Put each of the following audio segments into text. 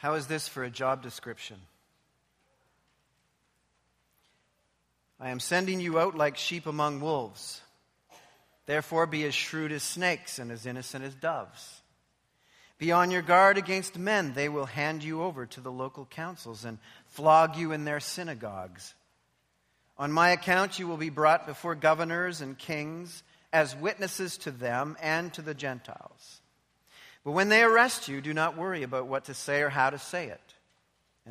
How is this for a job description? I am sending you out like sheep among wolves. Therefore, be as shrewd as snakes and as innocent as doves. Be on your guard against men. They will hand you over to the local councils and flog you in their synagogues. On my account, you will be brought before governors and kings as witnesses to them and to the Gentiles. But when they arrest you, do not worry about what to say or how to say it.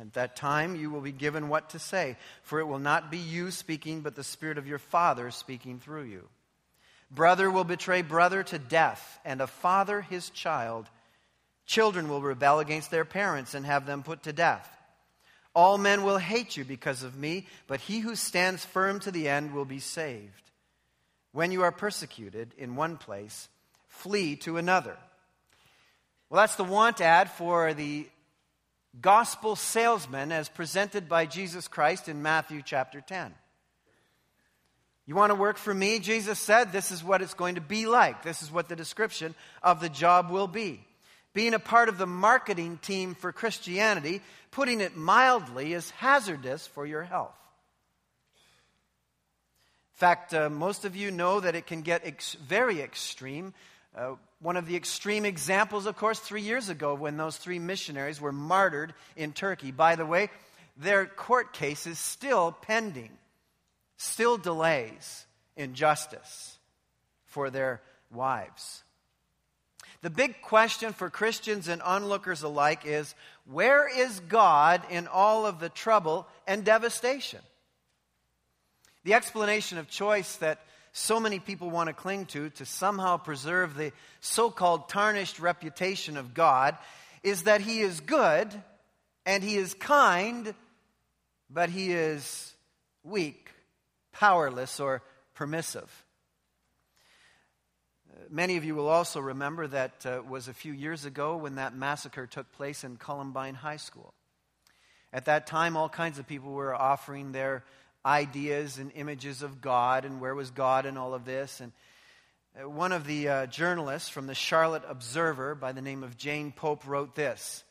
At that time, you will be given what to say, for it will not be you speaking, but the Spirit of your Father speaking through you. Brother will betray brother to death, and a father his child. Children will rebel against their parents and have them put to death. All men will hate you because of me, but he who stands firm to the end will be saved. When you are persecuted in one place, flee to another. Well, that's the want ad for the gospel salesman as presented by Jesus Christ in Matthew chapter 10. You want to work for me? Jesus said, This is what it's going to be like. This is what the description of the job will be. Being a part of the marketing team for Christianity, putting it mildly, is hazardous for your health. In fact, uh, most of you know that it can get ex- very extreme. Uh, one of the extreme examples, of course, three years ago when those three missionaries were martyred in Turkey. By the way, their court case is still pending, still delays in justice for their wives. The big question for Christians and onlookers alike is where is God in all of the trouble and devastation? The explanation of choice that so many people want to cling to to somehow preserve the so called tarnished reputation of God is that He is good and He is kind, but He is weak, powerless, or permissive. Many of you will also remember that uh, was a few years ago when that massacre took place in Columbine High School. At that time, all kinds of people were offering their ideas and images of God and where was God in all of this. And uh, one of the uh, journalists from the Charlotte Observer by the name of Jane Pope wrote this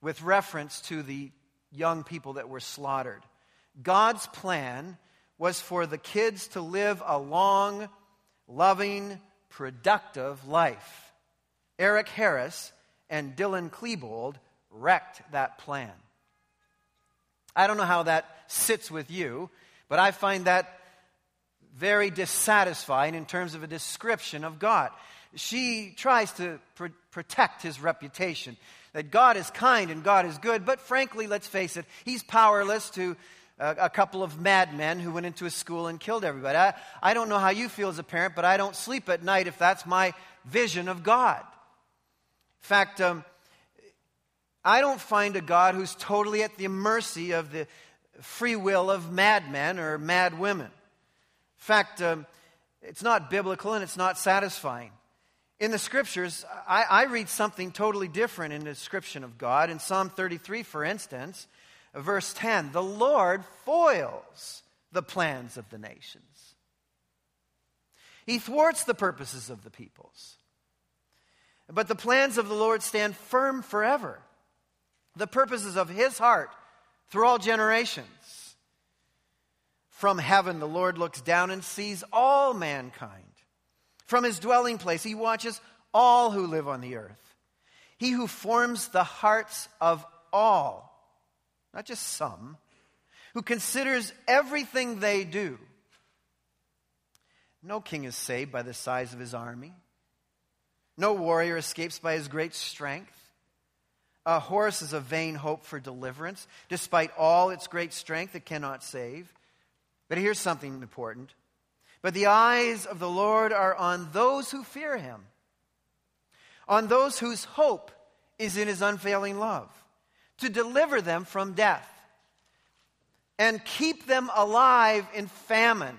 with reference to the young people that were slaughtered. God's plan was for the kids to live a long, loving, productive life. Eric Harris and Dylan Klebold wrecked that plan. I don't know how that sits with you, but I find that very dissatisfying in terms of a description of God. She tries to pr- protect his reputation that God is kind and God is good, but frankly, let's face it, he's powerless to uh, a couple of madmen who went into a school and killed everybody. I, I don't know how you feel as a parent, but I don't sleep at night if that's my vision of God. In fact, um, I don't find a God who's totally at the mercy of the free will of madmen or mad women. In fact, um, it's not biblical and it's not satisfying. In the scriptures, I, I, read something totally different in the description of God. In Psalm 33, for instance, verse 10 the Lord foils the plans of the nations, He thwarts the purposes of the peoples. But the plans of the Lord stand firm forever the purposes of his heart through all generations. From heaven, the Lord looks down and sees all mankind. From his dwelling place, he watches all who live on the earth. He who forms the hearts of all, not just some, who considers everything they do. No king is saved by the size of his army. No warrior escapes by his great strength. A horse is a vain hope for deliverance. Despite all its great strength, it cannot save. But here's something important. But the eyes of the Lord are on those who fear him, on those whose hope is in his unfailing love, to deliver them from death and keep them alive in famine.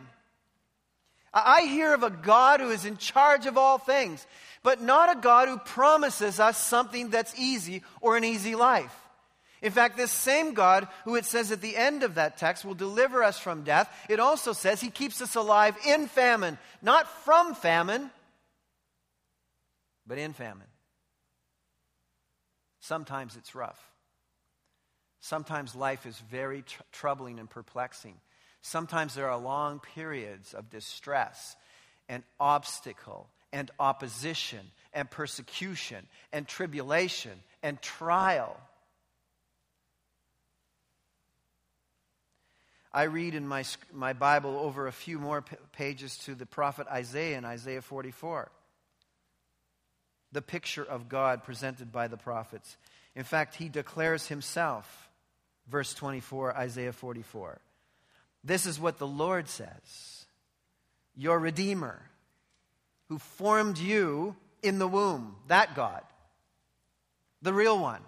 I hear of a God who is in charge of all things but not a God who promises us something that's easy or an easy life. In fact, this same God, who it says at the end of that text will deliver us from death, it also says he keeps us alive in famine, not from famine, but in famine. Sometimes it's rough. Sometimes life is very tr- troubling and perplexing. Sometimes there are long periods of distress and obstacle and opposition and persecution and tribulation and trial. I read in my, my Bible over a few more pages to the prophet Isaiah in Isaiah 44. The picture of God presented by the prophets. In fact, he declares himself, verse 24, Isaiah 44. This is what the Lord says Your Redeemer, who formed you in the womb, that God, the real one.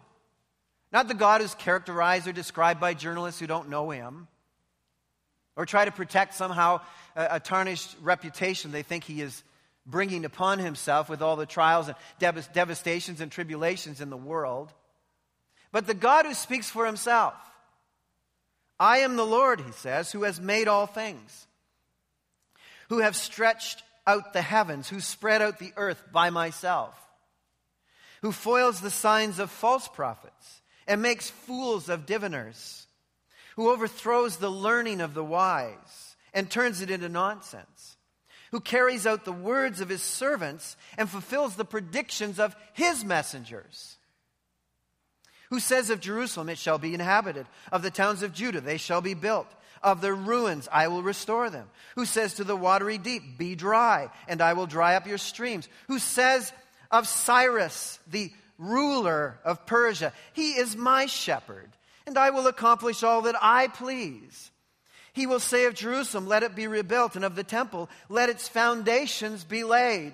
Not the God who's characterized or described by journalists who don't know him or try to protect somehow a, a tarnished reputation they think he is bringing upon himself with all the trials and dev- devastations and tribulations in the world. But the God who speaks for himself. I am the Lord, he says, who has made all things, who have stretched out the heavens, who spread out the earth by myself, who foils the signs of false prophets and makes fools of diviners who overthrows the learning of the wise and turns it into nonsense, who carries out the words of his servants and fulfills the predictions of his messengers, who says of Jerusalem, it shall be inhabited, of the towns of Judah, they shall be built. Of their ruins, I will restore them. Who says to the watery deep, Be dry, and I will dry up your streams. Who says of Cyrus, the ruler of Persia, He is my shepherd and I will accomplish all that I please. He will say of Jerusalem, Let it be rebuilt, and of the temple, Let its foundations be laid.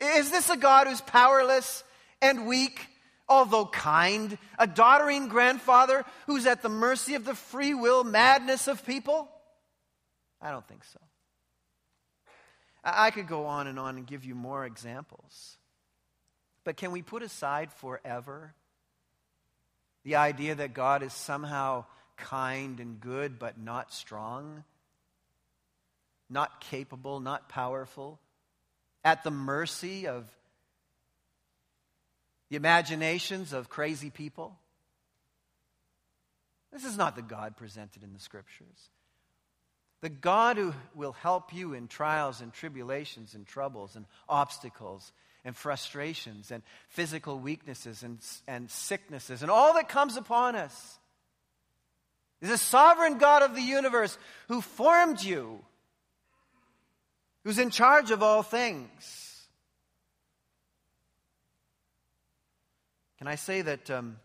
Is this a God who's powerless and weak, although kind? A doddering grandfather who's at the mercy of the free will madness of people? I don't think so. I could go on and on and give you more examples. But can we put aside forever the idea that God is somehow kind and good, but not strong, not capable, not powerful, at the mercy of the imaginations of crazy people. This is not the God presented in the scriptures. The God who will help you in trials and tribulations and troubles and obstacles and frustrations and physical weaknesses and, and sicknesses and all that comes upon us is a sovereign God of the universe who formed you, who's in charge of all things. Can I say that um,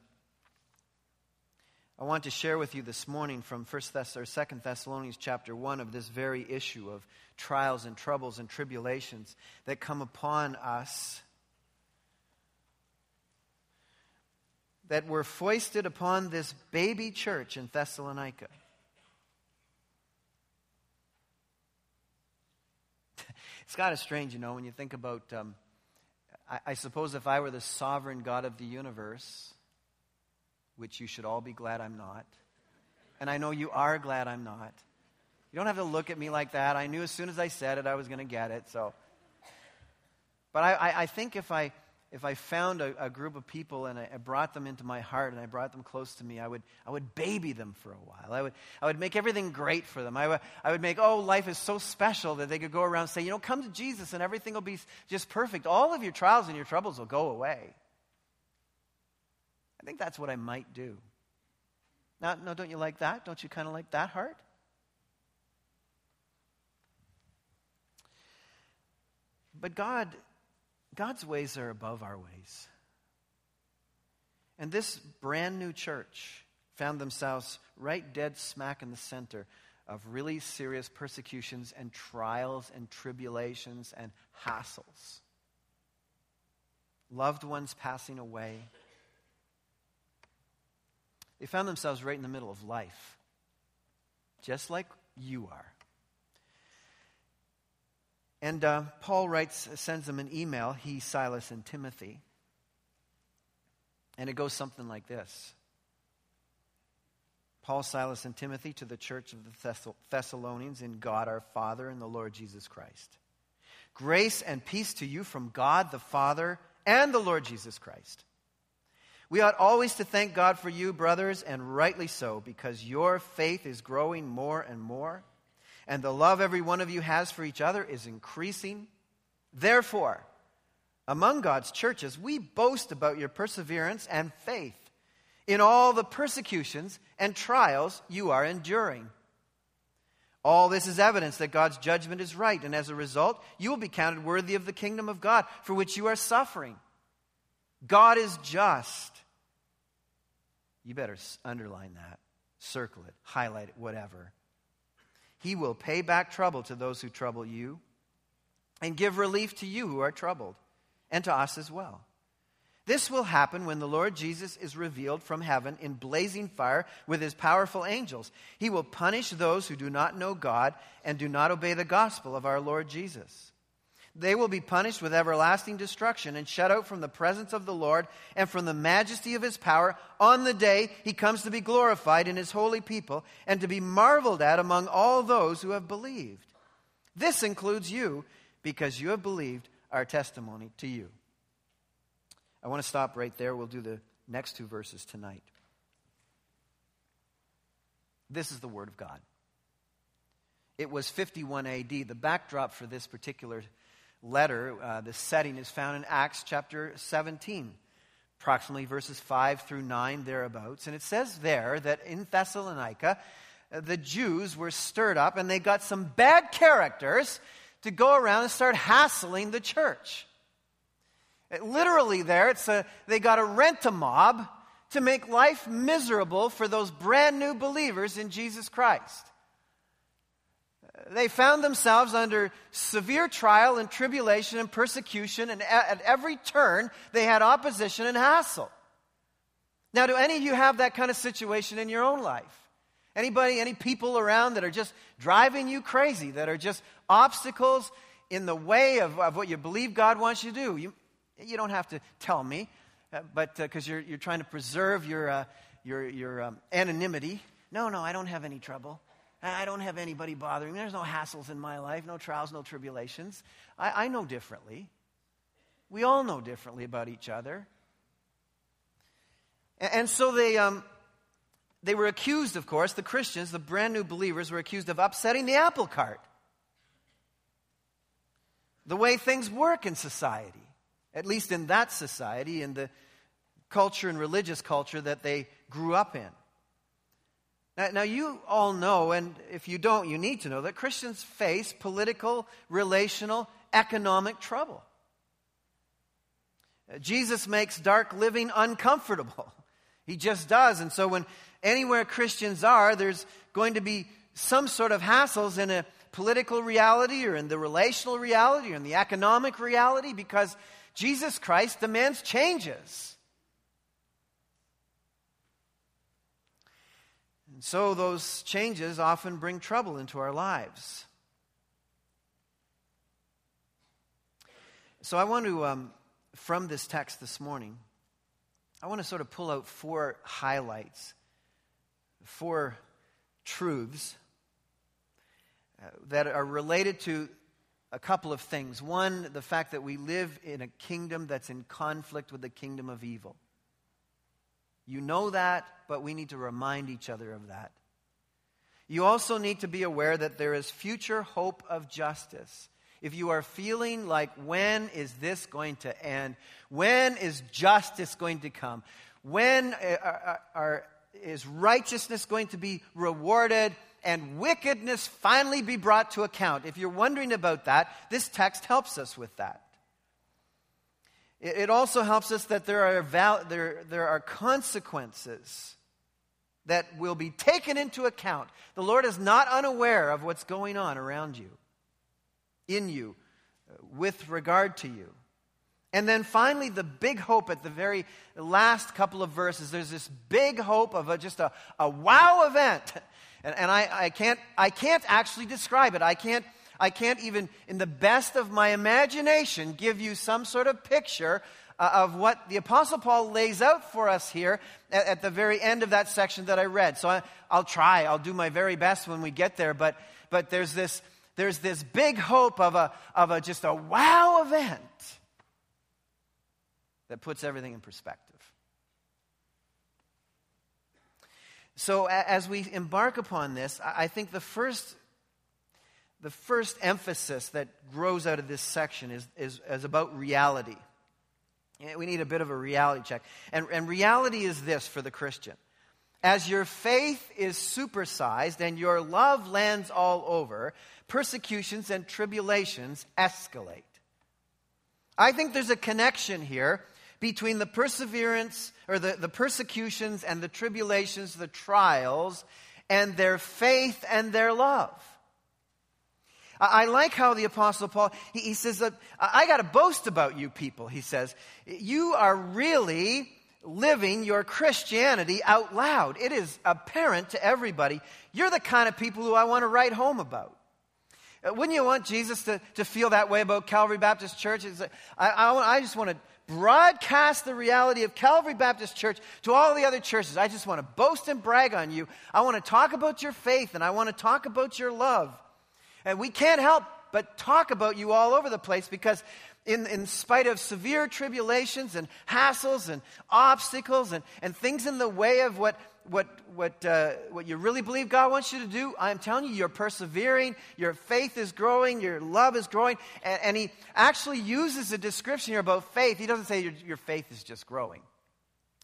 I want to share with you this morning from First Thess- or Second Thessalonians chapter one of this very issue of trials and troubles and tribulations that come upon us that were foisted upon this baby church in Thessalonica. it's kind of strange, you know, when you think about. Um, I, I suppose if I were the sovereign God of the universe, which you should all be glad I'm not. And I know you are glad I'm not. You don't have to look at me like that. I knew as soon as I said it, I was going to get it. So, but I, I, I, think if I if I found a, a group of people and I, I, brought them into my heart and I brought them close to me, I would I would baby them for a while. I would I would make everything great for them. I would I would make oh life is so special that they could go around and say you know come to Jesus and everything will be just perfect. All of your trials and your troubles will go away. I think that's what I might do. Now, no, don't you like that? Don't you kind of like that heart? But God, God's ways are above our ways. And this brand new church found themselves right dead smack in the center of really serious persecutions and trials and tribulations and hassles. Loved ones passing away they found themselves right in the middle of life, just like you are. And uh, Paul writes, sends them an email, he, Silas, and Timothy. And it goes something like this Paul, Silas, and Timothy to the church of the Thessalonians in God our Father and the Lord Jesus Christ. Grace and peace to you from God the Father and the Lord Jesus Christ. We ought always to thank God for you, brothers, and rightly so, because your faith is growing more and more, and the love every one of you has for each other is increasing. Therefore, among God's churches, we boast about your perseverance and faith in all the persecutions and trials you are enduring. All this is evidence that God's judgment is right, and as a result, you will be counted worthy of the kingdom of God for which you are suffering. God is just. You better underline that, circle it, highlight it, whatever. He will pay back trouble to those who trouble you and give relief to you who are troubled, and to us as well. This will happen when the Lord Jesus is revealed from heaven in blazing fire with his powerful angels. He will punish those who do not know God and do not obey the gospel of our Lord Jesus. They will be punished with everlasting destruction and shut out from the presence of the Lord and from the majesty of his power on the day he comes to be glorified in his holy people and to be marveled at among all those who have believed. This includes you because you have believed our testimony to you. I want to stop right there. We'll do the next two verses tonight. This is the Word of God. It was 51 AD. The backdrop for this particular letter, uh, the setting is found in Acts chapter 17, approximately verses 5 through 9, thereabouts. And it says there that in Thessalonica, uh, the Jews were stirred up and they got some bad characters to go around and start hassling the church. It, literally, there, it's a, they got a rent a mob to make life miserable for those brand new believers in Jesus Christ they found themselves under severe trial and tribulation and persecution, and at every turn they had opposition and hassle. Now, do any of you have that kind of situation in your own life? Anybody, any people around that are just driving you crazy, that are just obstacles in the way of, of what you believe God wants you to do? You, you don't have to tell me, uh, but because uh, you're, you're trying to preserve your, uh, your, your um, anonymity. No, no, I don't have any trouble. I don't have anybody bothering me. There's no hassles in my life, no trials, no tribulations. I, I know differently. We all know differently about each other. And, and so they, um, they were accused, of course, the Christians, the brand new believers, were accused of upsetting the apple cart. The way things work in society, at least in that society, in the culture and religious culture that they grew up in. Now, you all know, and if you don't, you need to know, that Christians face political, relational, economic trouble. Uh, Jesus makes dark living uncomfortable. He just does. And so, when anywhere Christians are, there's going to be some sort of hassles in a political reality or in the relational reality or in the economic reality because Jesus Christ demands changes. And so those changes often bring trouble into our lives. So I want to, um, from this text this morning, I want to sort of pull out four highlights, four truths uh, that are related to a couple of things. One, the fact that we live in a kingdom that's in conflict with the kingdom of evil. You know that, but we need to remind each other of that. You also need to be aware that there is future hope of justice. If you are feeling like, when is this going to end? When is justice going to come? When uh, are, are, is righteousness going to be rewarded and wickedness finally be brought to account? If you're wondering about that, this text helps us with that. It also helps us that there are, val- there, there are consequences that will be taken into account. The Lord is not unaware of what's going on around you, in you, uh, with regard to you. And then finally, the big hope at the very last couple of verses. There's this big hope of a, just a, a wow event. And, and I, I, can't, I can't actually describe it. I can't I can't even, in the best of my imagination, give you some sort of picture uh, of what the Apostle Paul lays out for us here at, at the very end of that section that I read. So I, will try, I'll do my very best when we get there, but, but there's, this, there's this big hope of, a, of a, just a wow event that puts everything in perspective. So, as we embark upon this, I think the first, the first emphasis that grows out of this section is, is, is about reality. We need a bit of a reality check. And, and reality is this for the Christian. As your faith is supersized and your love lands all over, persecutions and tribulations escalate. I think there's a connection here between the perseverance or the, the persecutions and the tribulations, the trials, and their faith and their love. I, like how the Apostle Paul, he, he says that I got to boast about you people, he says. You are really living your Christianity out loud. It is apparent to everybody. You're the kind of people who I want to write home about. Uh, wouldn't you want Jesus to, to feel that way about Calvary Baptist Church? I, I, I just want to broadcast the reality of Calvary Baptist Church to all the other churches. I just want to boast and brag on you. I want to talk about your faith and I want to talk about your love. And we can't help but talk about you all over the place because in, in spite of severe tribulations and hassles and obstacles and, and things in the way of what, what, what, uh, what you really believe God wants you to do, I'm telling you, you're persevering, your faith is growing, your love is growing. And, and he actually uses a description here about faith. He doesn't say your, your faith is just growing.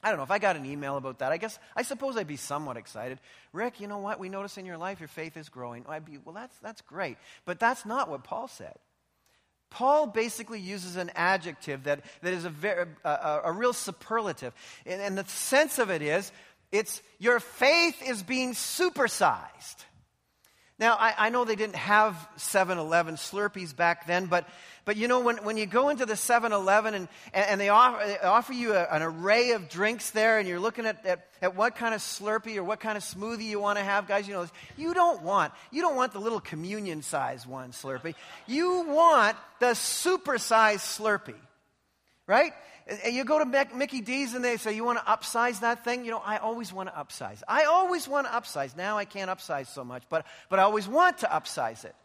I don't know if I got an email about that. I guess I suppose I'd be somewhat excited. Rick, you know what? We notice in your life your faith is growing. I'd be well. That's that's great, but that's not what Paul said. Paul basically uses an adjective that, that is a, very, a, a real superlative. And, and the sense of it is, it's your faith is being supersized. Now, I, I know they didn't have 7 Eleven Slurpees back then, but, but you know, when, when you go into the 7 Eleven and, and they, offer, they offer you a, an array of drinks there, and you're looking at, at, at what kind of Slurpee or what kind of smoothie you want to have, guys, you know, you don't want, you don't want the little communion size one Slurpee. You want the super-sized Slurpee, right? And you go to Mickey D's and they say, You want to upsize that thing? You know, I always want to upsize. I always want to upsize. Now I can't upsize so much, but, but I always want to upsize it.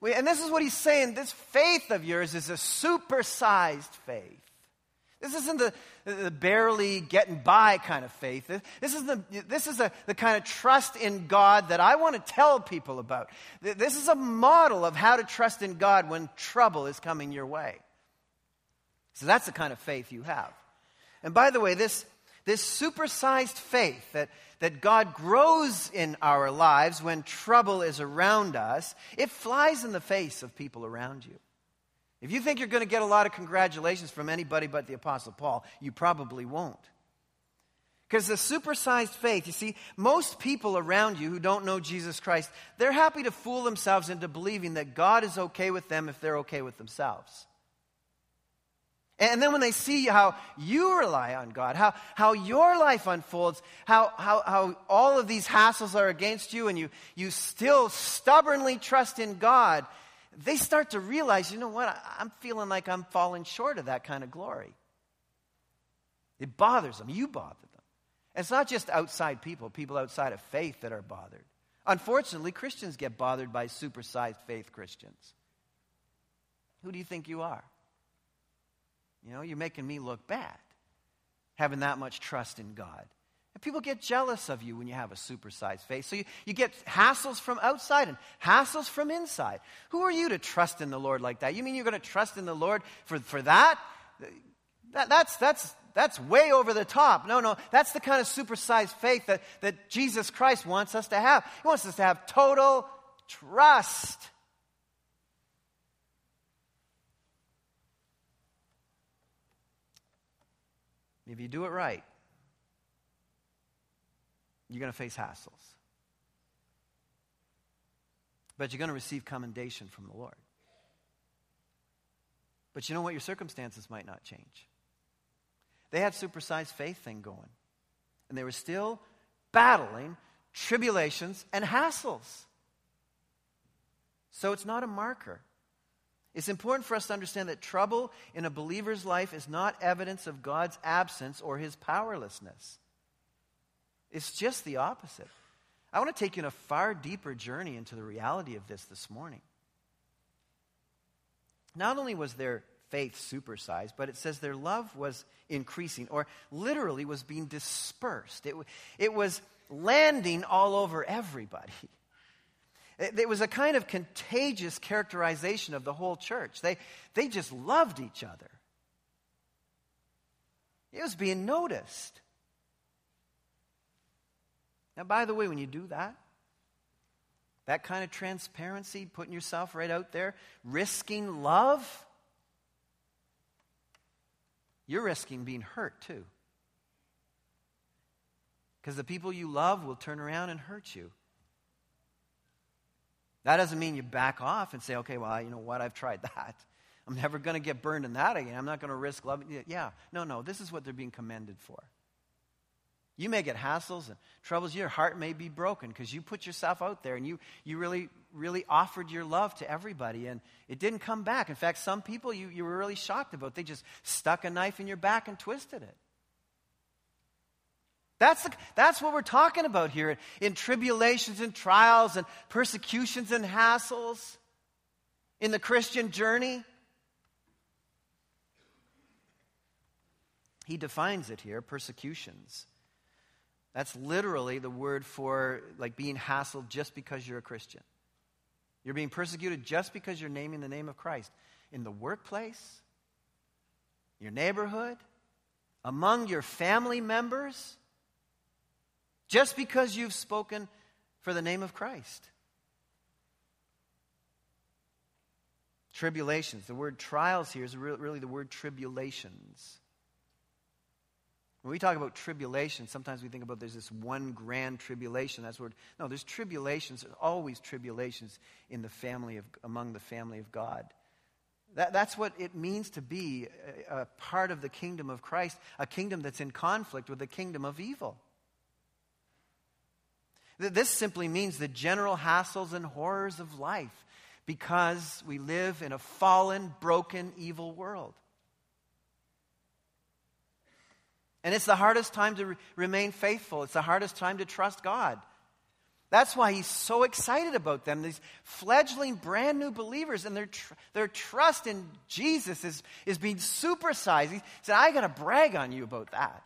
We, and this is what he's saying this faith of yours is a supersized faith. This isn't the, the barely getting by kind of faith. This is, the, this is the kind of trust in God that I want to tell people about. This is a model of how to trust in God when trouble is coming your way. So that's the kind of faith you have. And by the way, this, this supersized faith that, that God grows in our lives when trouble is around us, it flies in the face of people around you. If you think you're going to get a lot of congratulations from anybody but the Apostle Paul, you probably won't. Because the supersized faith, you see, most people around you who don't know Jesus Christ, they're happy to fool themselves into believing that God is okay with them if they're okay with themselves. And then when they see how you rely on God, how, how your life unfolds, how, how, how all of these hassles are against you, and you, you still stubbornly trust in God, they start to realize, you know what, I'm feeling like I'm falling short of that kind of glory. It bothers them. You bother them. It's not just outside people, people outside of faith that are bothered. Unfortunately, Christians get bothered by supersized faith Christians. Who do you think you are? You know, you're making me look bad having that much trust in God. And people get jealous of you when you have a supersized faith. So you, you get hassles from outside and hassles from inside. Who are you to trust in the Lord like that? You mean you're going to trust in the Lord for, for that? that? That's, that's, that's way over the top. No, no, that's the kind of supersized faith that, that Jesus Christ wants us to have. He wants us to have total trust. If you do it right, you're going to face hassles. But you're going to receive commendation from the Lord. But you know what? Your circumstances might not change. They had supersized faith thing going. And they were still battling tribulations and hassles. So it's not a marker. It's important for us to understand that trouble in a believer's life is not evidence of God's absence or his powerlessness. It's just the opposite. I want to take you on a far deeper journey into the reality of this this morning. Not only was their faith supersized, but it says their love was increasing, or literally was being dispersed. It, it was landing all over everybody. It, was a kind of contagious characterization of the whole church. They, they just loved each other, it was being noticed. Now, by the way, when you do that, that kind of transparency, putting yourself right out there, risking love, you're risking being hurt too. Because the people you love will turn around and hurt you. That doesn't mean you back off and say, okay, well, you know what, I've tried that. I'm never going to get burned in that again. I'm not going to risk loving. You. Yeah, no, no, this is what they're being commended for. You may get hassles and troubles. Your heart may be broken because you put yourself out there and you, you really, really offered your love to everybody and it didn't come back. In fact, some people you, you were really shocked about. They just stuck a knife in your back and twisted it. That's, the, that's what we're talking about here in tribulations and trials and persecutions and hassles in the Christian journey. He defines it here persecutions. That's literally the word for like being hassled just because you're a Christian. You're being persecuted just because you're naming the name of Christ in the workplace, your neighborhood, among your family members, just because you've spoken for the name of Christ. Tribulations. The word trials here is really the word tribulations. When we talk about tribulation, sometimes we think about there's this one grand tribulation. That's word. No, there's tribulations. There's always tribulations in the family of, among the family of God. That, that's what it means to be a, a part of the kingdom of Christ, a kingdom that's in conflict with the kingdom of evil. This simply means the general hassles and horrors of life because we live in a fallen, broken, evil world. And it's the hardest time to re- remain faithful. It's the hardest time to trust God. That's why he's so excited about them, these fledgling, brand new believers, and their, tr- their trust in Jesus is, is being supersized. He said, I got to brag on you about that.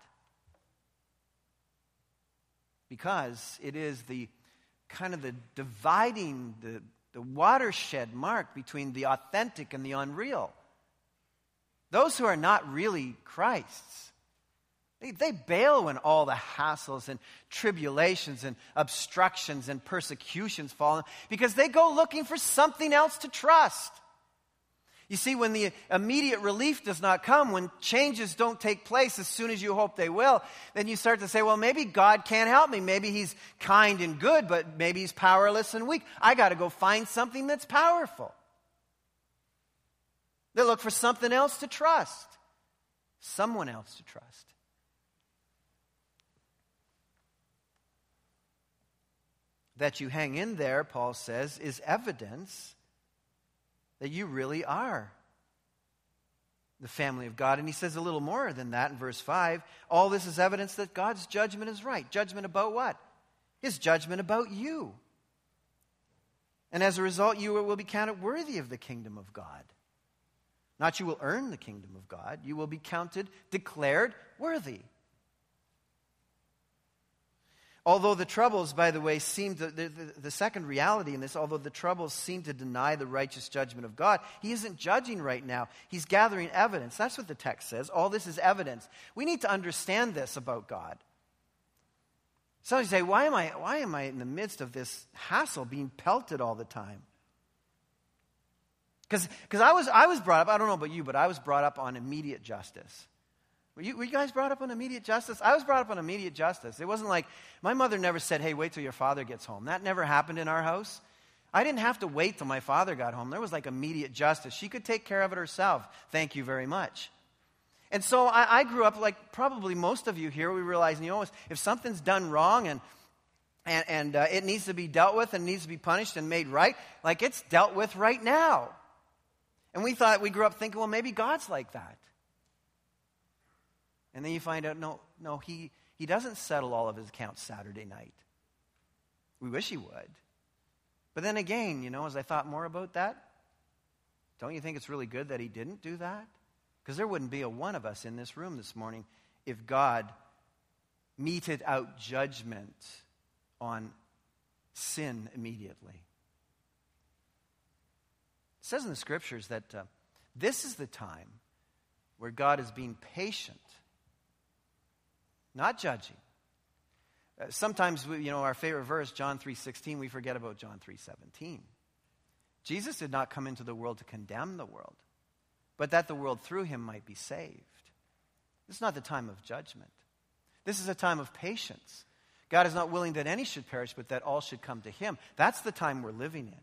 Because it is the kind of the dividing, the, the watershed mark between the authentic and the unreal. Those who are not really Christ's they, they bail when all the hassles and tribulations and obstructions and persecutions fall because they go looking for something else to trust. You see, when the immediate relief does not come, when changes don't take place as soon as you hope they will, then you start to say, well, maybe God can't help me. Maybe He's kind and good, but maybe He's powerless and weak. I got to go find something that's powerful. They look for something else to trust, someone else to trust. that you hang in there, Paul says, is evidence that you really are the family of God. And he says a little more than that in verse 5. All this is evidence that God's judgment is right. Judgment about what? His judgment about you. And as a result, you will be counted worthy of the kingdom of God. Not you will earn the kingdom of God, you will be counted, declared worthy. Although the troubles, by the way, seem to, the, the, the, second reality in this, although the troubles seem to deny the righteous judgment of God, he isn't judging right now. He's gathering evidence. That's what the text says. All this is evidence. We need to understand this about God. Some say, why am, I, why am I in the midst of this hassle being pelted all the time? Because I was, I was brought up, I don't know about you, but I was brought up on immediate justice. Were you, were you, guys brought up on immediate justice? I was brought up on immediate justice. It wasn't like my mother never said, hey, wait till your father gets home. That never happened in our house. I didn't have to wait till my father got home. There was like immediate justice. She could take care of it herself. Thank you very much. And so I, I grew up like probably most of you here. We realize, you know, if something's done wrong and and, and uh, it needs to be dealt with and needs to be punished and made right, like it's dealt with right now. And we thought, we grew up thinking, well, maybe God's like that. And then you find out, no, no, he, he doesn't settle all of his accounts Saturday night. We wish he would. But then again, you know, as I thought more about that, Don't you think it's really good that he didn't do that? Because there wouldn't be a one of us in this room this morning if God meted out judgment on sin immediately. It says in the scriptures that uh, this is the time where God is being patient, not judging. Uh, sometimes, we, you know, our favorite verse, John 3.16, we forget about John 3.17. Jesus did not come into the world to condemn the world, but that the world through him might be saved. This is not the time of judgment. This is a time of patience. God is not willing that any should perish, but that all should come to him. That's the time we're living in.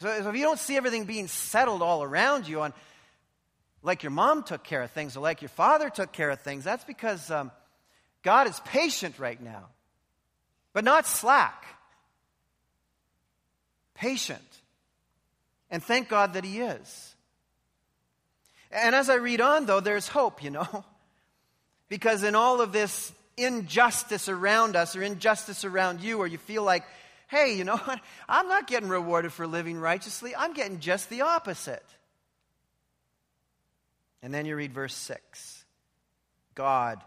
So, if you don't see everything being settled all around you on like your mom took care of things or like your father took care of things, that's because um, God is patient right now, but not slack. Patient. And thank God that He is. And as I read on, though, there's hope, you know. Because in all of this injustice around us or injustice around you, or you feel like, hey, you know what? I'm not getting rewarded for living righteously, I'm getting just the opposite. And then you read verse 6 God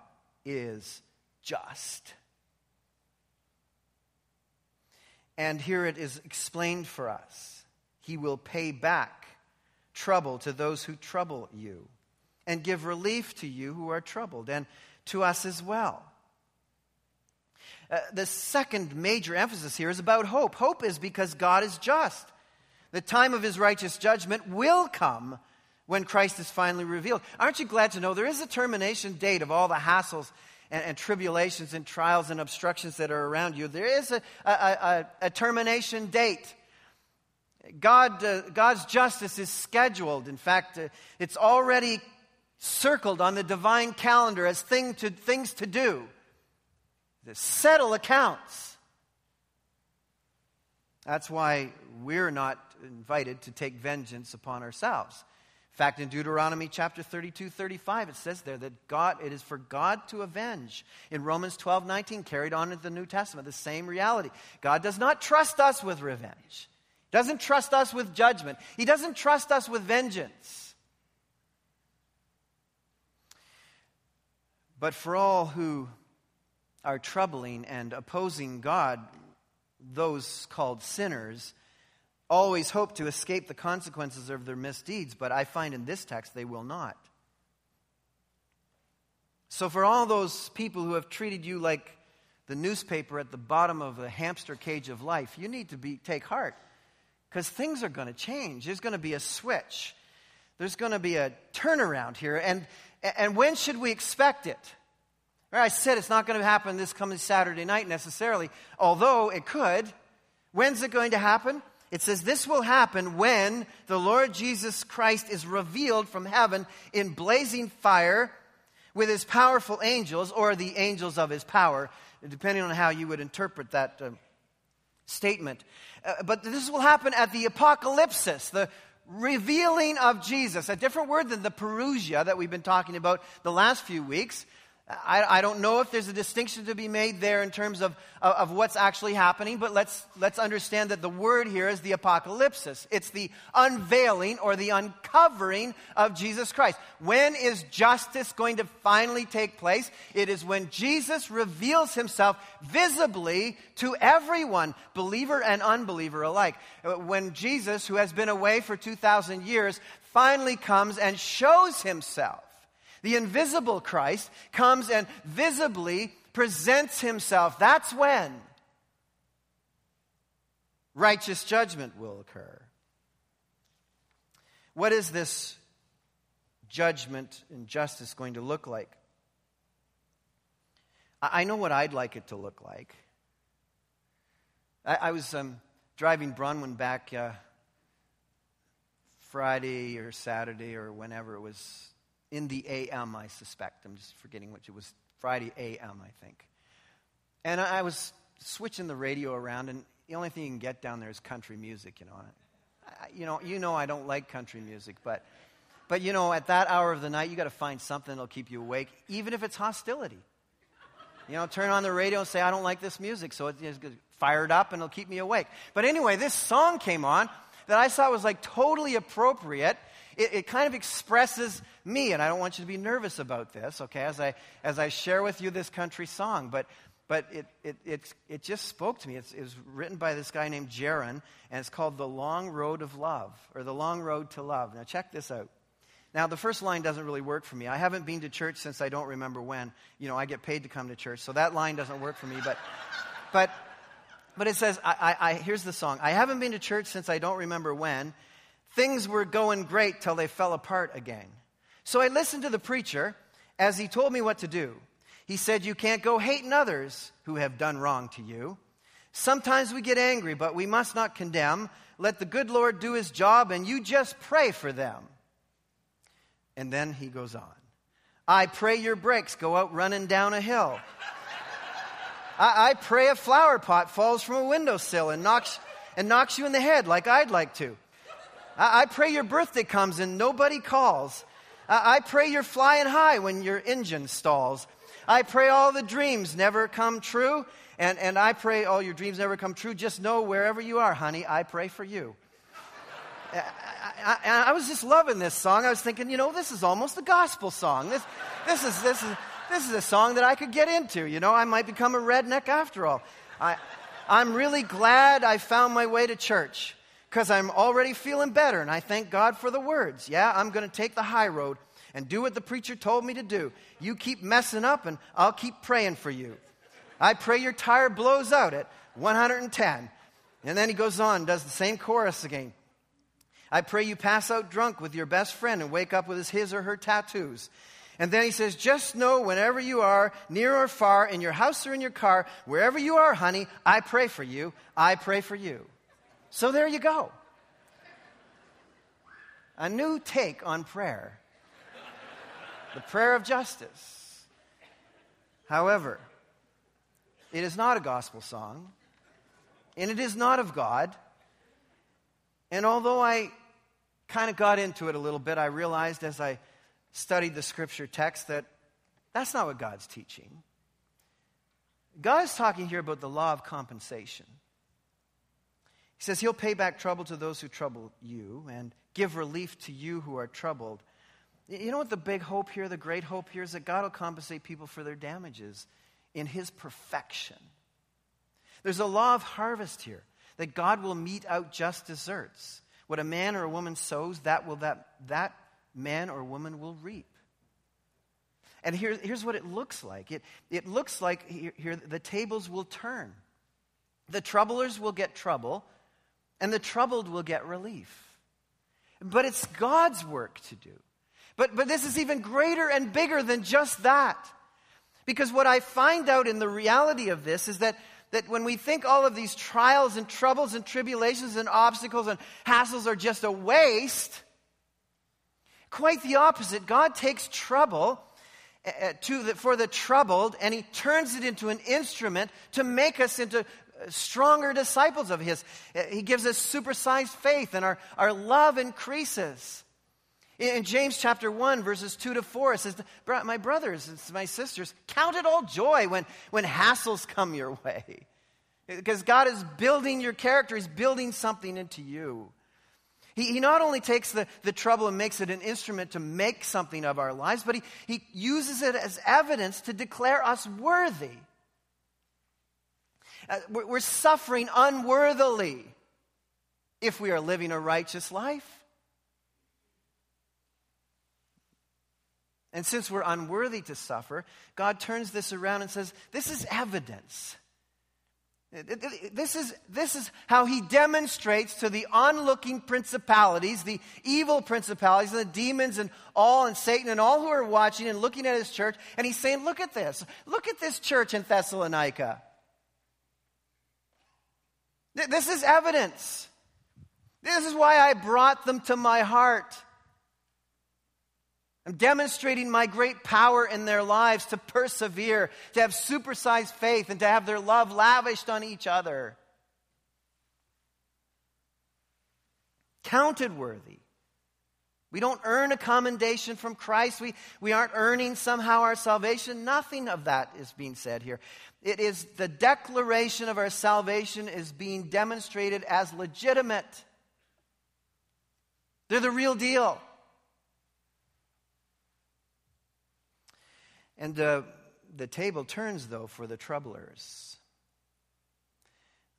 is just. And here it is explained for us He will pay back trouble to those who trouble you, and give relief to you who are troubled, and to us as well. Uh, the second major emphasis here is about hope. Hope is because God is just. The time of his righteous judgment will come when Christ is finally revealed. Aren't you glad to know there is a termination date of all the hassles and, and tribulations and trials and obstructions that are around you? There is a, a, a, a termination date. God, uh, God's justice is scheduled. In fact, uh, it's already circled on the divine calendar as thing to, things to do, to settle accounts. That's why we're not invited to take vengeance upon ourselves fact, in Deuteronomy chapter 32, 35, it says there that God, it is for God to avenge. In Romans 12, 19, carried on into the New Testament, the same reality. God does not trust us with revenge. He doesn't trust us with judgment. He doesn't trust us with vengeance. But for all who are troubling and opposing God, those called sinners, always hope to escape the consequences of their misdeeds, but I find in this text they will not. So, for all those people who have treated you like the newspaper at the bottom of the hamster cage of life, you need to be, take heart because things are going to change. There's going to be a switch, there's going to be a turnaround here. And, and when should we expect it? I said it's not going to happen this coming Saturday night necessarily, although it could. When's it going to happen? It says, This will happen when the Lord Jesus Christ is revealed from heaven in blazing fire with his powerful angels, or the angels of his power, depending on how you would interpret that uh, statement. Uh, but this will happen at the apocalypsis, the revealing of Jesus, a different word than the parousia that we've been talking about the last few weeks. I, I, don't know if there's a distinction to be made there in terms of, of, of, what's actually happening, but let's, let's understand that the word here is the apocalypsis. It's the unveiling or the uncovering of Jesus Christ. When is justice going to finally take place? It is when Jesus reveals himself visibly to everyone, believer and unbeliever alike. When Jesus, who has been away for 2,000 years, finally comes and shows himself the invisible Christ comes and visibly presents himself. That's when righteous judgment will occur. What is this judgment and justice going to look like? I know what I'd like it to look like. I, was um, driving Bronwyn back uh, Friday or Saturday or whenever it was in the AM, I suspect. I'm just forgetting which it was Friday AM, I think. And I was switching the radio around, and the only thing you can get down there is country music, you know. I, you know, you know I don't like country music, but, but you know, at that hour of the night, you got to find something that'll keep you awake, even if it's hostility. You know, turn on the radio and say, I don't like this music, so it's fired up and it'll keep me awake. But anyway, this song came on that I saw was like totally appropriate. It, it, kind of expresses me, and I don't want you to be nervous about this, okay, as I, as I share with you this country song. But, but it, it, it, it just spoke to me. It's, it was written by this guy named Jaron, and it's called The Long Road of Love, or The Long Road to Love. Now, check this out. Now, the first line doesn't really work for me. I haven't been to church since I don't remember when. You know, I get paid to come to church, so that line doesn't work for me. But, but, but it says, I, I, I, here's the song I haven't been to church since I don't remember when. Things were going great till they fell apart again. So I listened to the preacher as he told me what to do. He said, You can't go hating others who have done wrong to you. Sometimes we get angry, but we must not condemn. Let the good Lord do his job, and you just pray for them. And then he goes on I pray your brakes go out running down a hill. I, I, pray a flower pot falls from a windowsill and knocks, and knocks you in the head like I'd like to. I, I pray your birthday comes and nobody calls. I, I pray you're flying high when your engine stalls. I pray all the dreams never come true. And, and I pray all your dreams never come true. Just know wherever you are, honey, I pray for you. I, I, I, was just loving this song. I was thinking, you know, this is almost a gospel song. This, this, is, this, is, this is a song that I could get into. You know, I might become a redneck after all. I, I'm really glad I found my way to church because I'm already feeling better, and I thank God for the words. Yeah, I'm going to take the high road and do what the preacher told me to do. You keep messing up, and I'll keep praying for you. I pray your tire blows out at 110. And then he goes on, does the same chorus again. I pray you pass out drunk with your best friend and wake up with his, his or her tattoos. And then he says, just know whenever you are, near or far, in your house or in your car, wherever you are, honey, I pray for you. I pray for you. So there you go. A new take on prayer the prayer of justice. However, it is not a gospel song, and it is not of God. And although I kind of got into it a little bit, I realized as I studied the scripture text that that's not what God's teaching. God is talking here about the law of compensation. He says he'll pay back trouble to those who trouble you and give relief to you who are troubled. You know what the big hope here, the great hope here is that God will compensate people for their damages in his perfection. There's a law of harvest here that God will mete out just deserts. What a man or a woman sows, that will that, that man or woman will reap. And here, here's what it looks like. It, it looks like here, here the tables will turn. The troublers will get trouble, and the troubled will get relief. But it's God's work to do. But, but this is even greater and bigger than just that. Because what I find out in the reality of this is that that when we think all of these trials and troubles and tribulations and obstacles and hassles are just a waste, quite the opposite. God takes trouble uh, to the, for the troubled and he turns it into an instrument to make us into stronger disciples of his. He gives us supersized faith and our, our love increases. In James chapter 1, verses 2 to 4, it says, My brothers and my sisters, count it all joy when, when hassles come your way. Because God is building your character, He's building something into you. He, he not only takes the, the trouble and makes it an instrument to make something of our lives, but he, he uses it as evidence to declare us worthy. Uh, we're, suffering unworthily if we are living a righteous life. And since we're unworthy to suffer, God turns this around and says, This is evidence. This is, this is how he demonstrates to the onlooking principalities, the evil principalities, and the demons, and all, and Satan, and all who are watching and looking at his church. And he's saying, Look at this. Look at this church in Thessalonica. This is evidence. This is why I brought them to my heart. I'm demonstrating my great power in their lives to persevere, to have supersized faith, and to have their love lavished on each other. Counted worthy. We don't earn a commendation from Christ. We, we aren't earning somehow our salvation. Nothing of that is being said here. It is the declaration of our salvation is being demonstrated as legitimate. They're the real deal. And uh, the table turns, though, for the troublers.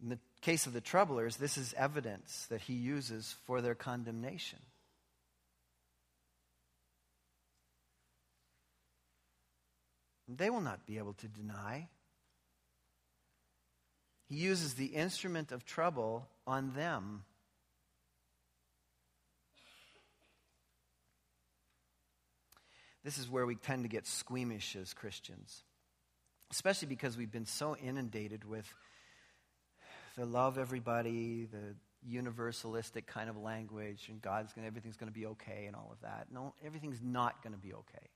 In the case of the troublers, this is evidence that he uses for their condemnation. They will not be able to deny. He uses the instrument of trouble on them. This is where we tend to get squeamish as Christians, especially because we've been so inundated with the love everybody, the universalistic kind of language, and God's going everything's going to be okay and all of that. No, everything's not going to be okay.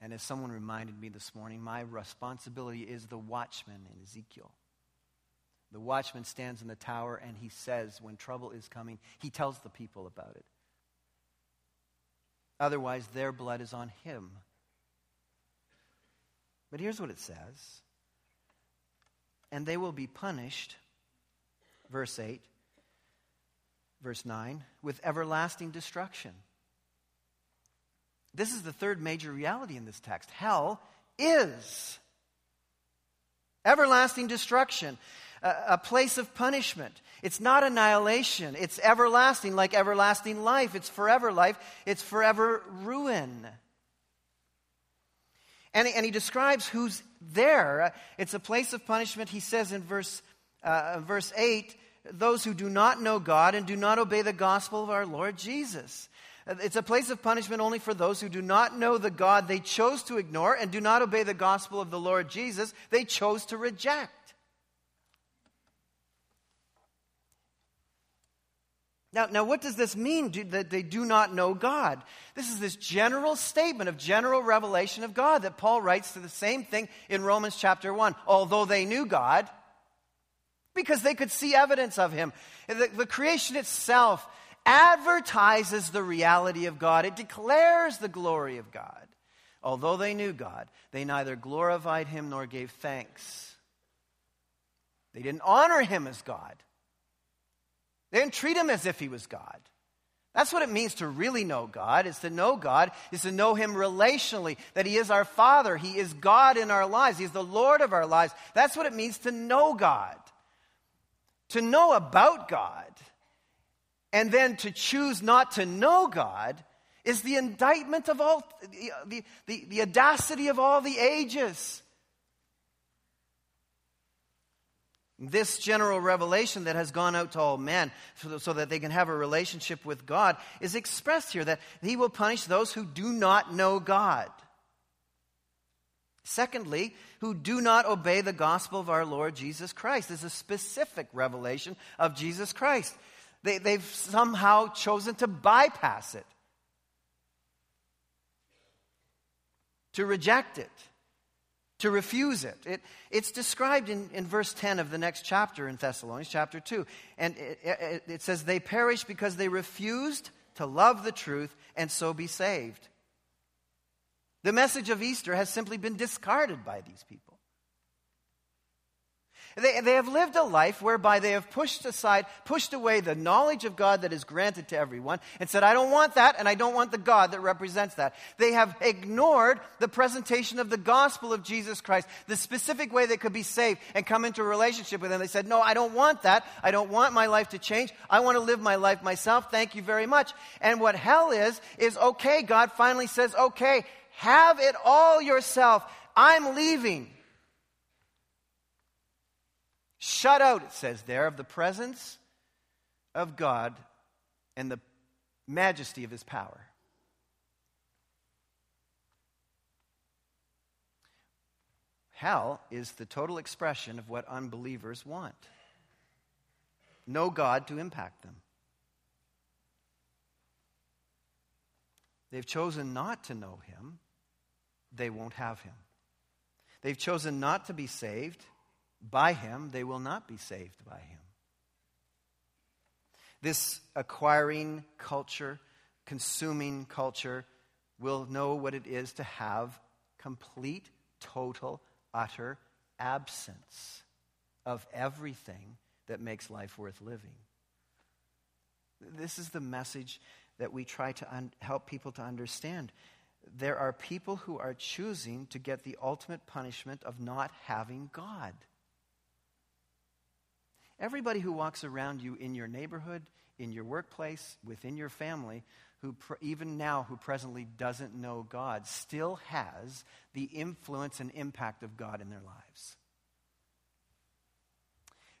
And as someone reminded me this morning, my responsibility is the watchman in Ezekiel. The watchman stands in the tower and he says, when trouble is coming, he tells the people about it. Otherwise, their blood is on him. But here's what it says And they will be punished, verse 8, verse 9, with everlasting destruction. This is the third major reality in this text. Hell is everlasting destruction, a, a, place of punishment. It's not annihilation, it's everlasting, like everlasting life. It's forever life, it's forever ruin. And, and he describes who's there. It's a place of punishment, he says in verse, uh, verse 8 those who do not know God and do not obey the gospel of our Lord Jesus. It's a place of punishment only for those who do not know the God they chose to ignore and do not obey the gospel of the Lord Jesus they chose to reject. Now, now what does this mean do, that they do not know God? This is this general statement of general revelation of God that Paul writes to the same thing in Romans chapter 1. Although they knew God, because they could see evidence of Him. The, the creation itself advertises the reality of God, it declares the glory of God. Although they knew God, they neither glorified him nor gave thanks. They didn't honor him as God. They didn't treat him as if he was God. That's what it means to really know God, is to know God, is to know him relationally, that he is our Father, he is God in our lives, he's the Lord of our lives. That's what it means to know God. To know about God and then to choose not to know God is the indictment of all, the, the, the audacity of all the ages. This general revelation that has gone out to all men so, so, that they can have a relationship with God is expressed here that He will punish those who do not know God. Secondly, who do not obey the gospel of our Lord Jesus Christ. This is a specific revelation of Jesus Christ. They, they've somehow chosen to bypass it, to reject it, to refuse it. it it's described in, in verse 10 of the next chapter in Thessalonians, chapter 2. And it, it, it says, They perish because they refused to love the truth and so be saved. The message of Easter has simply been discarded by these people. They, they have lived a life whereby they have pushed aside, pushed away the knowledge of God that is granted to everyone and said, I don't want that and I don't want the God that represents that. They have ignored the presentation of the gospel of Jesus Christ, the specific way they could be saved and come into a relationship with Him. They said, No, I don't want that. I don't want my life to change. I want to live my life myself. Thank you very much. And what hell is, is okay, God finally says, Okay, have it all yourself. I'm leaving shut out, it says there, of the presence of God and the majesty of his power. Hell is the total expression of what unbelievers want no God to impact them. They've chosen not to know him, they won't have him. They've chosen not to be saved, by him, they will not be saved by him. This acquiring culture, consuming culture, will know what it is to have complete, total, utter absence of everything that makes life worth living. This is the message that we try to un- help people to understand. There are people who are choosing to get the ultimate punishment of not having God. Everybody who walks around you in your neighborhood, in your workplace, within your family, who even now who presently doesn't know God, still has the influence and impact of God in their lives.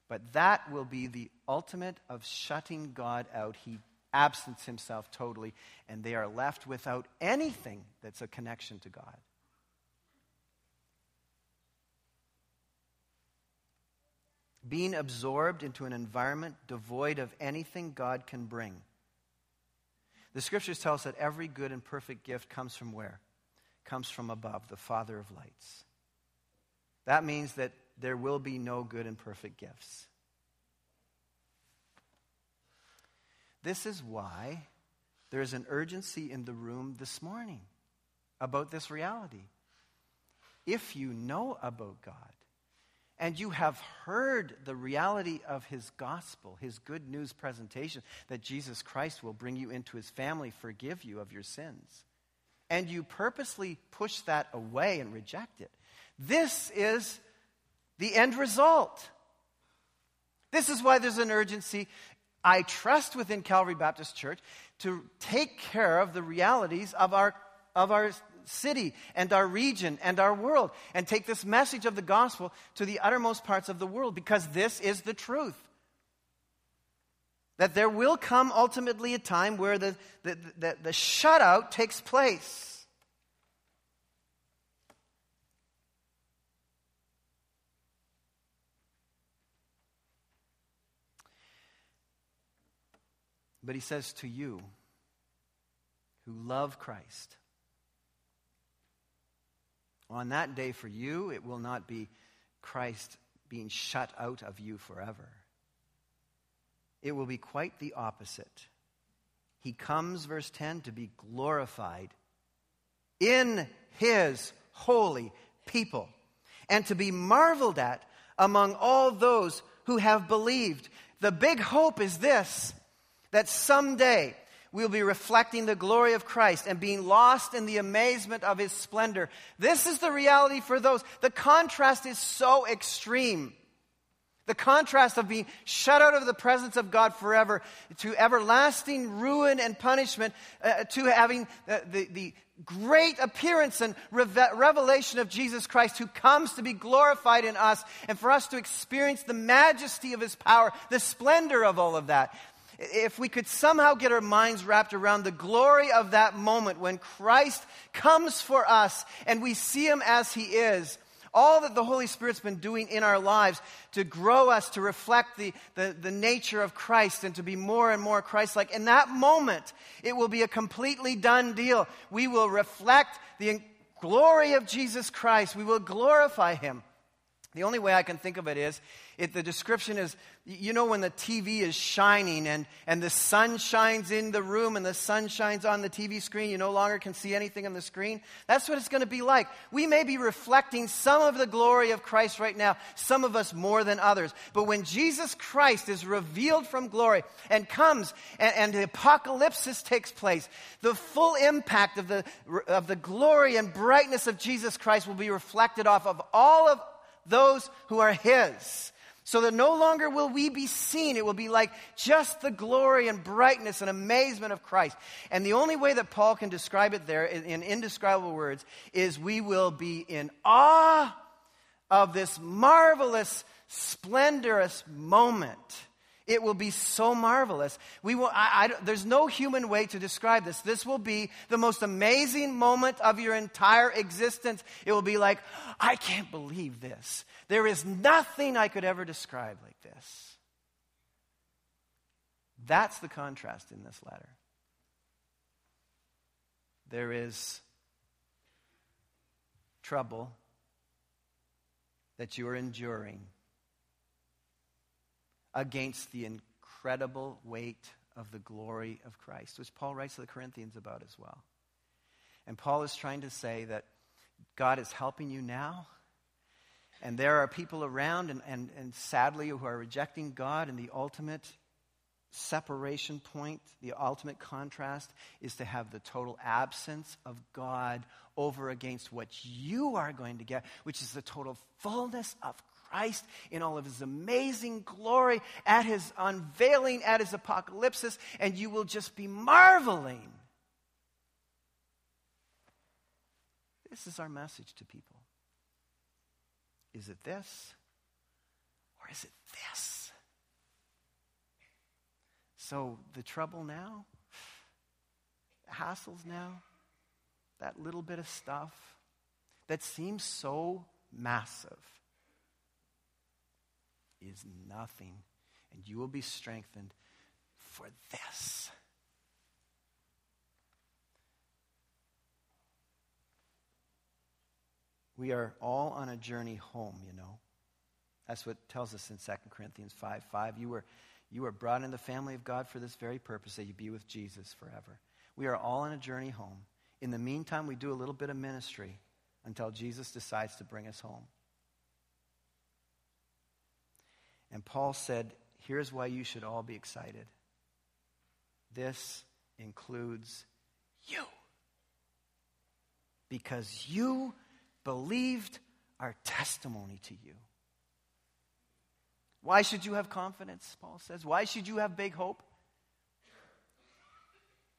But that will be the ultimate of shutting God out. He absents himself totally, and they are left without anything that's a connection to God. Being absorbed into an environment devoid of anything God can bring. The scriptures tell us that every good and perfect gift comes from where? Comes from above, the Father of lights. That means that there will be no good and perfect gifts. This is why there is an urgency in the room this morning about this reality. If you know about God and you have heard the reality of his gospel, his good news presentation, that Jesus Christ will bring you into his family, forgive you of your sins, and you purposely push that away and reject it, this is the end result. This is why there's an urgency, I trust within Calvary Baptist Church to take care of the realities of our, of our city and our region and our world and take this message of the gospel to the uttermost parts of the world because this is the truth. That there will come ultimately a time where the, the, the, the shutout takes place. But he says to you who love Christ, on that day for you, it will not be Christ being shut out of you forever. It will be quite the opposite. He comes, verse 10, to be glorified in his holy people and to be marveled at among all those who have believed. The big hope is this that someday we'll be reflecting the glory of Christ and being lost in the amazement of his splendor. This is the reality for those. The contrast is so extreme. The contrast of being shut out of the presence of God forever to everlasting ruin and punishment uh, to having the, the, the, great appearance and revelation of Jesus Christ who comes to be glorified in us and for us to experience the majesty of his power, the splendor of all of that if we could somehow get our minds wrapped around the glory of that moment when Christ comes for us and we see him as he is, all that the Holy Spirit's been doing in our lives to grow us to reflect the, the, the nature of Christ and to be more and more Christ like. In that moment, it will be a completely done deal. We will reflect the glory of Jesus Christ, we will glorify him. The only way I can think of it is it, the description is you know, when the TV is shining and, and the sun shines in the room and the sun shines on the TV screen, you no longer can see anything on the screen. That's what it's going to be like. We may be reflecting some of the glory of Christ right now, some of us more than others. But when Jesus Christ is revealed from glory and comes and, and the apocalypse takes place, the full impact of the, of the glory and brightness of Jesus Christ will be reflected off of all of those who are His. So that no longer will we be seen. It will be like just the glory and brightness and amazement of Christ. And the only way that Paul can describe it there in, in indescribable words is we will be in awe of this marvelous, splendorous moment. It will be so marvelous. We will, I, I, there's no human way to describe this. This will be the most amazing moment of your entire existence. It will be like, I can't believe this. There is nothing I could ever describe like this. That's the contrast in this letter. There is trouble that you are enduring against the incredible weight of the glory of Christ, which Paul writes to the Corinthians about as well. And Paul is trying to say that God is helping you now and there are people around, and, and, and sadly, who are rejecting God and the ultimate separation point, the ultimate contrast, is to have the total absence of God over against what you are going to get, which is the total fullness of Christ in all of his amazing glory at his unveiling, at his apocalypse, and you will just be marveling. This is our message to people. Is it this or is it this? So, the trouble now, the hassles now, that little bit of stuff that seems so massive is nothing, and you will be strengthened for this. We are all on a journey home, you know. That's what tells us in 2 Corinthians 5 5. You were, you were brought in the family of God for this very purpose, that you be with Jesus forever. We are all on a journey home. In the meantime, we do a little bit of ministry until Jesus decides to bring us home. And Paul said, Here's why you should all be excited. This includes you. Because you believed our testimony to you. Why should you have confidence? Paul says. Why should you have big hope?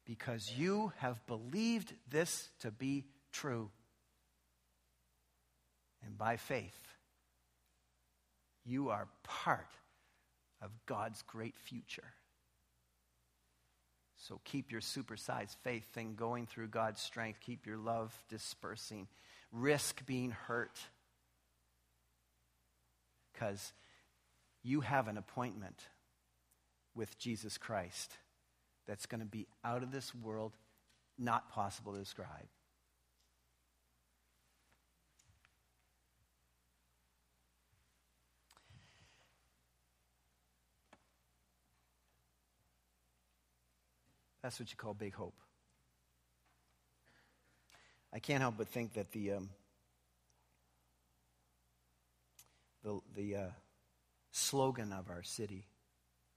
Because you have believed this to be true. And by faith, you are part of God's great future. So keep your supersized faith thing going through God's strength. Keep your love dispersing. Risk being hurt. Because you have an appointment with Jesus Christ that's going to be out of this world, not possible to describe. That's what you call big hope. I can't help but think that the um, the, the uh, slogan of our city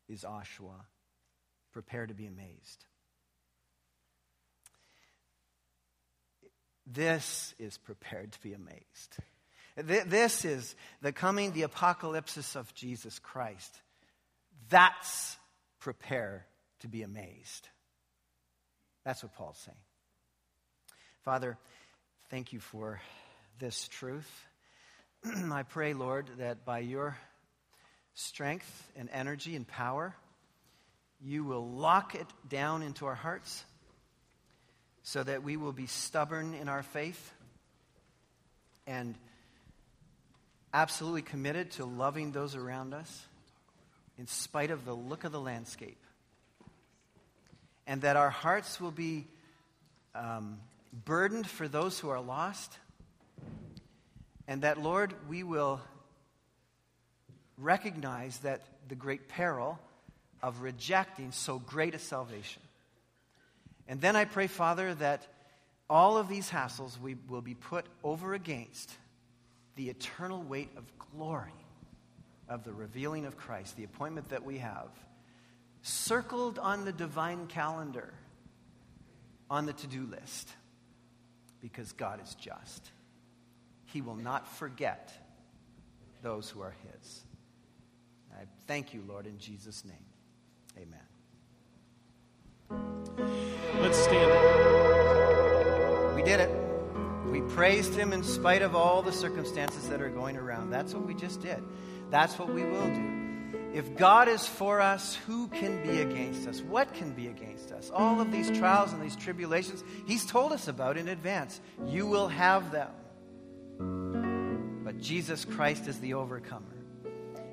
is Oshawa, prepare to be amazed. This is prepared to be amazed. This is the coming, the apocalypse of Jesus Christ. That's prepare to be amazed. That's what Paul's saying. Father, thank you for this truth. I pray, Lord, that by your strength and energy and power, you will lock it down into our hearts so that we will be stubborn in our faith and absolutely committed to loving those around us in spite of the look of the landscape and that our hearts will be um, burdened for those who are lost, and that, Lord, we will recognize that the great peril of rejecting so great a salvation. And then I pray, Father, that all of these hassles we will be put over against the eternal weight of glory of the revealing of Christ, the appointment that we have circled on the divine calendar on the to do list because God is just. He will not forget those who are His. I thank you, Lord, in Jesus' name. Amen. Let's stand. Up. We did it. We praised Him in spite of all the circumstances that are going around. That's what we just did. That's what we will do. If God is for us, who can be against us? What can be against us? All of these trials and these tribulations, He's told us about in advance. You will have them. But Jesus Christ is the overcomer.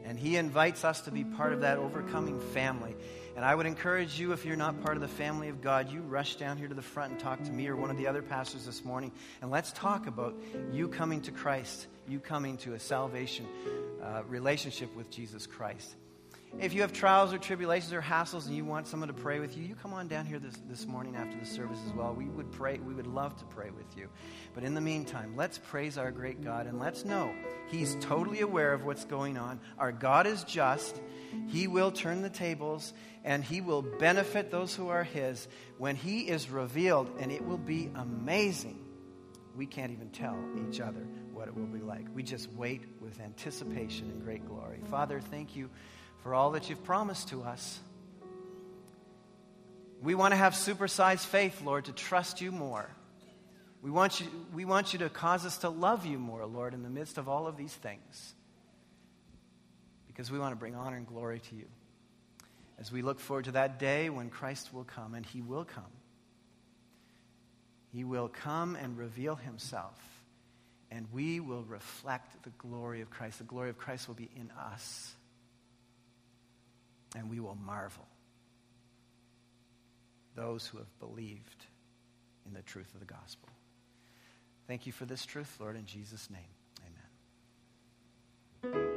And He invites us to be part of that overcoming family. And I would encourage you, if you're not part of the family of God, you rush down here to the front and talk to me or one of the other pastors this morning. And let's talk about you coming to Christ, you coming to a salvation uh, relationship with Jesus Christ. If you have trials or tribulations or hassles and you want someone to pray with you, you come on down here this, this morning after the service as well. We would pray, we would love to pray with you. But in the meantime, let's praise our great God and let's know He's totally aware of what's going on. Our God is just. He will turn the tables and He will benefit those who are His when He is revealed, and it will be amazing. We can't even tell each other what it will be like. We just wait with anticipation and great glory. Father, thank you for all that you've promised to us. We want to have supersized faith, Lord, to trust you more. We want, you, we want you to cause us to love you more, Lord, in the midst of all of these things. Because we want to bring honor and glory to you. As we look forward to that day when Christ will come, and he will come. He will come and reveal himself, and we will reflect the glory of Christ. The glory of Christ will be in us and we will marvel. Those who have believed in the truth of the gospel. Thank you for this truth, Lord, in Jesus' name. Amen.